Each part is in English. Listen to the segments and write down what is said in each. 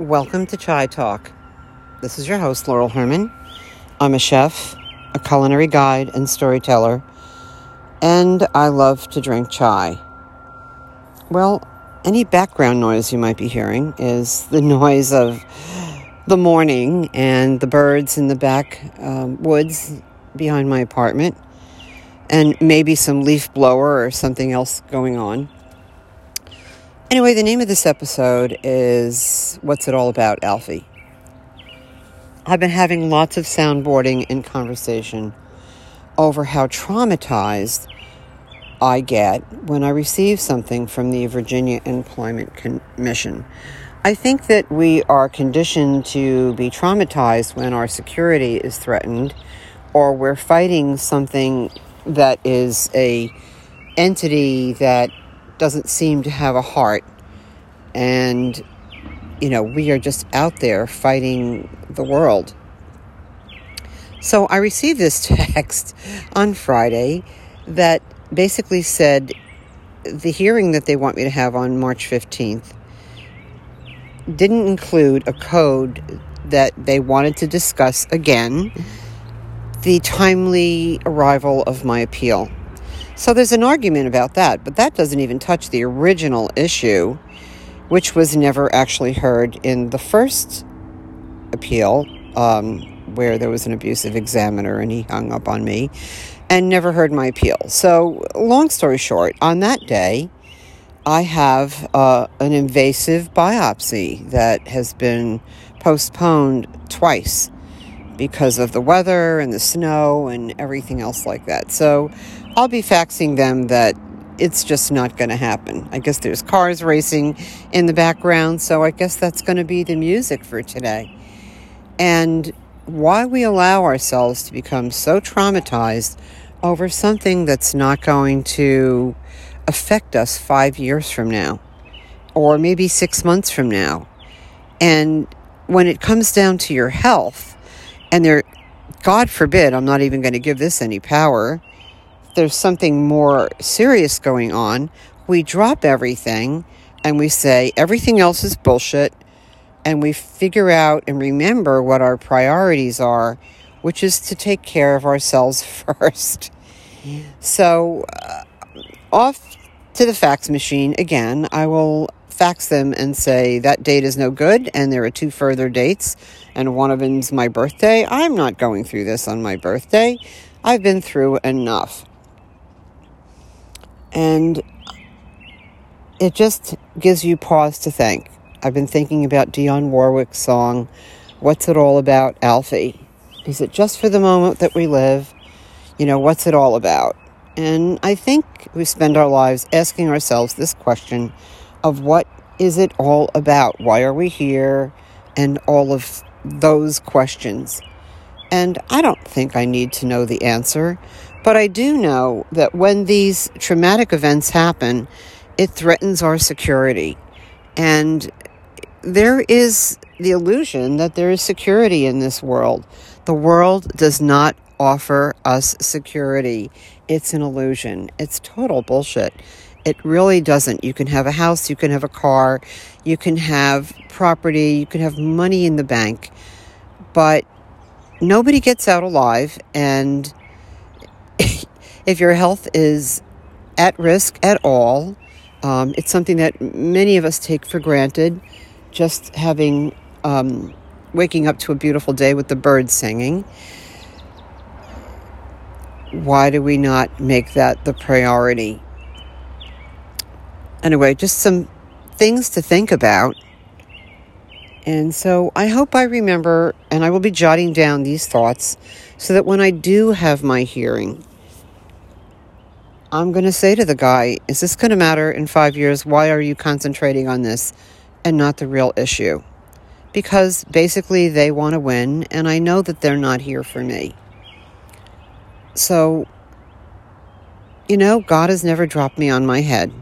Welcome to Chai Talk. This is your host, Laurel Herman. I'm a chef, a culinary guide, and storyteller, and I love to drink chai. Well, any background noise you might be hearing is the noise of the morning and the birds in the back um, woods behind my apartment, and maybe some leaf blower or something else going on. Anyway, the name of this episode is What's It All About, Alfie? I've been having lots of soundboarding and conversation over how traumatized I get when I receive something from the Virginia Employment Commission. I think that we are conditioned to be traumatized when our security is threatened or we're fighting something that is a entity that doesn't seem to have a heart. And, you know, we are just out there fighting the world. So I received this text on Friday that basically said the hearing that they want me to have on March 15th didn't include a code that they wanted to discuss again the timely arrival of my appeal. So there's an argument about that, but that doesn't even touch the original issue, which was never actually heard in the first appeal, um, where there was an abusive examiner and he hung up on me and never heard my appeal. So, long story short, on that day, I have uh, an invasive biopsy that has been postponed twice because of the weather and the snow and everything else like that. So I'll be faxing them that it's just not going to happen. I guess there's cars racing in the background, so I guess that's going to be the music for today. And why we allow ourselves to become so traumatized over something that's not going to affect us five years from now, or maybe six months from now. And when it comes down to your health, and there, God forbid, I'm not even going to give this any power there's something more serious going on, we drop everything and we say everything else is bullshit and we figure out and remember what our priorities are, which is to take care of ourselves first. So, uh, off to the fax machine again. I will fax them and say that date is no good, and there are two further dates, and one of them's my birthday. I'm not going through this on my birthday. I've been through enough. And it just gives you pause to think. I've been thinking about Dionne Warwick's song, What's It All About, Alfie? Is it just for the moment that we live? You know, what's it all about? And I think we spend our lives asking ourselves this question of what is it all about? Why are we here? And all of those questions. And I don't think I need to know the answer. But I do know that when these traumatic events happen, it threatens our security. And there is the illusion that there is security in this world. The world does not offer us security. It's an illusion. It's total bullshit. It really doesn't. You can have a house, you can have a car, you can have property, you can have money in the bank, but nobody gets out alive and if your health is at risk at all, um, it's something that many of us take for granted. Just having, um, waking up to a beautiful day with the birds singing. Why do we not make that the priority? Anyway, just some things to think about. And so I hope I remember and I will be jotting down these thoughts so that when I do have my hearing, I'm going to say to the guy, Is this going to matter in five years? Why are you concentrating on this and not the real issue? Because basically they want to win, and I know that they're not here for me. So, you know, God has never dropped me on my head.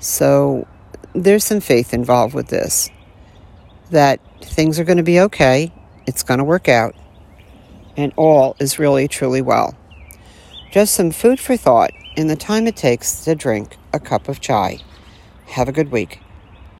So, there's some faith involved with this that things are going to be okay, it's going to work out, and all is really, truly well. Just some food for thought in the time it takes to drink a cup of chai. Have a good week.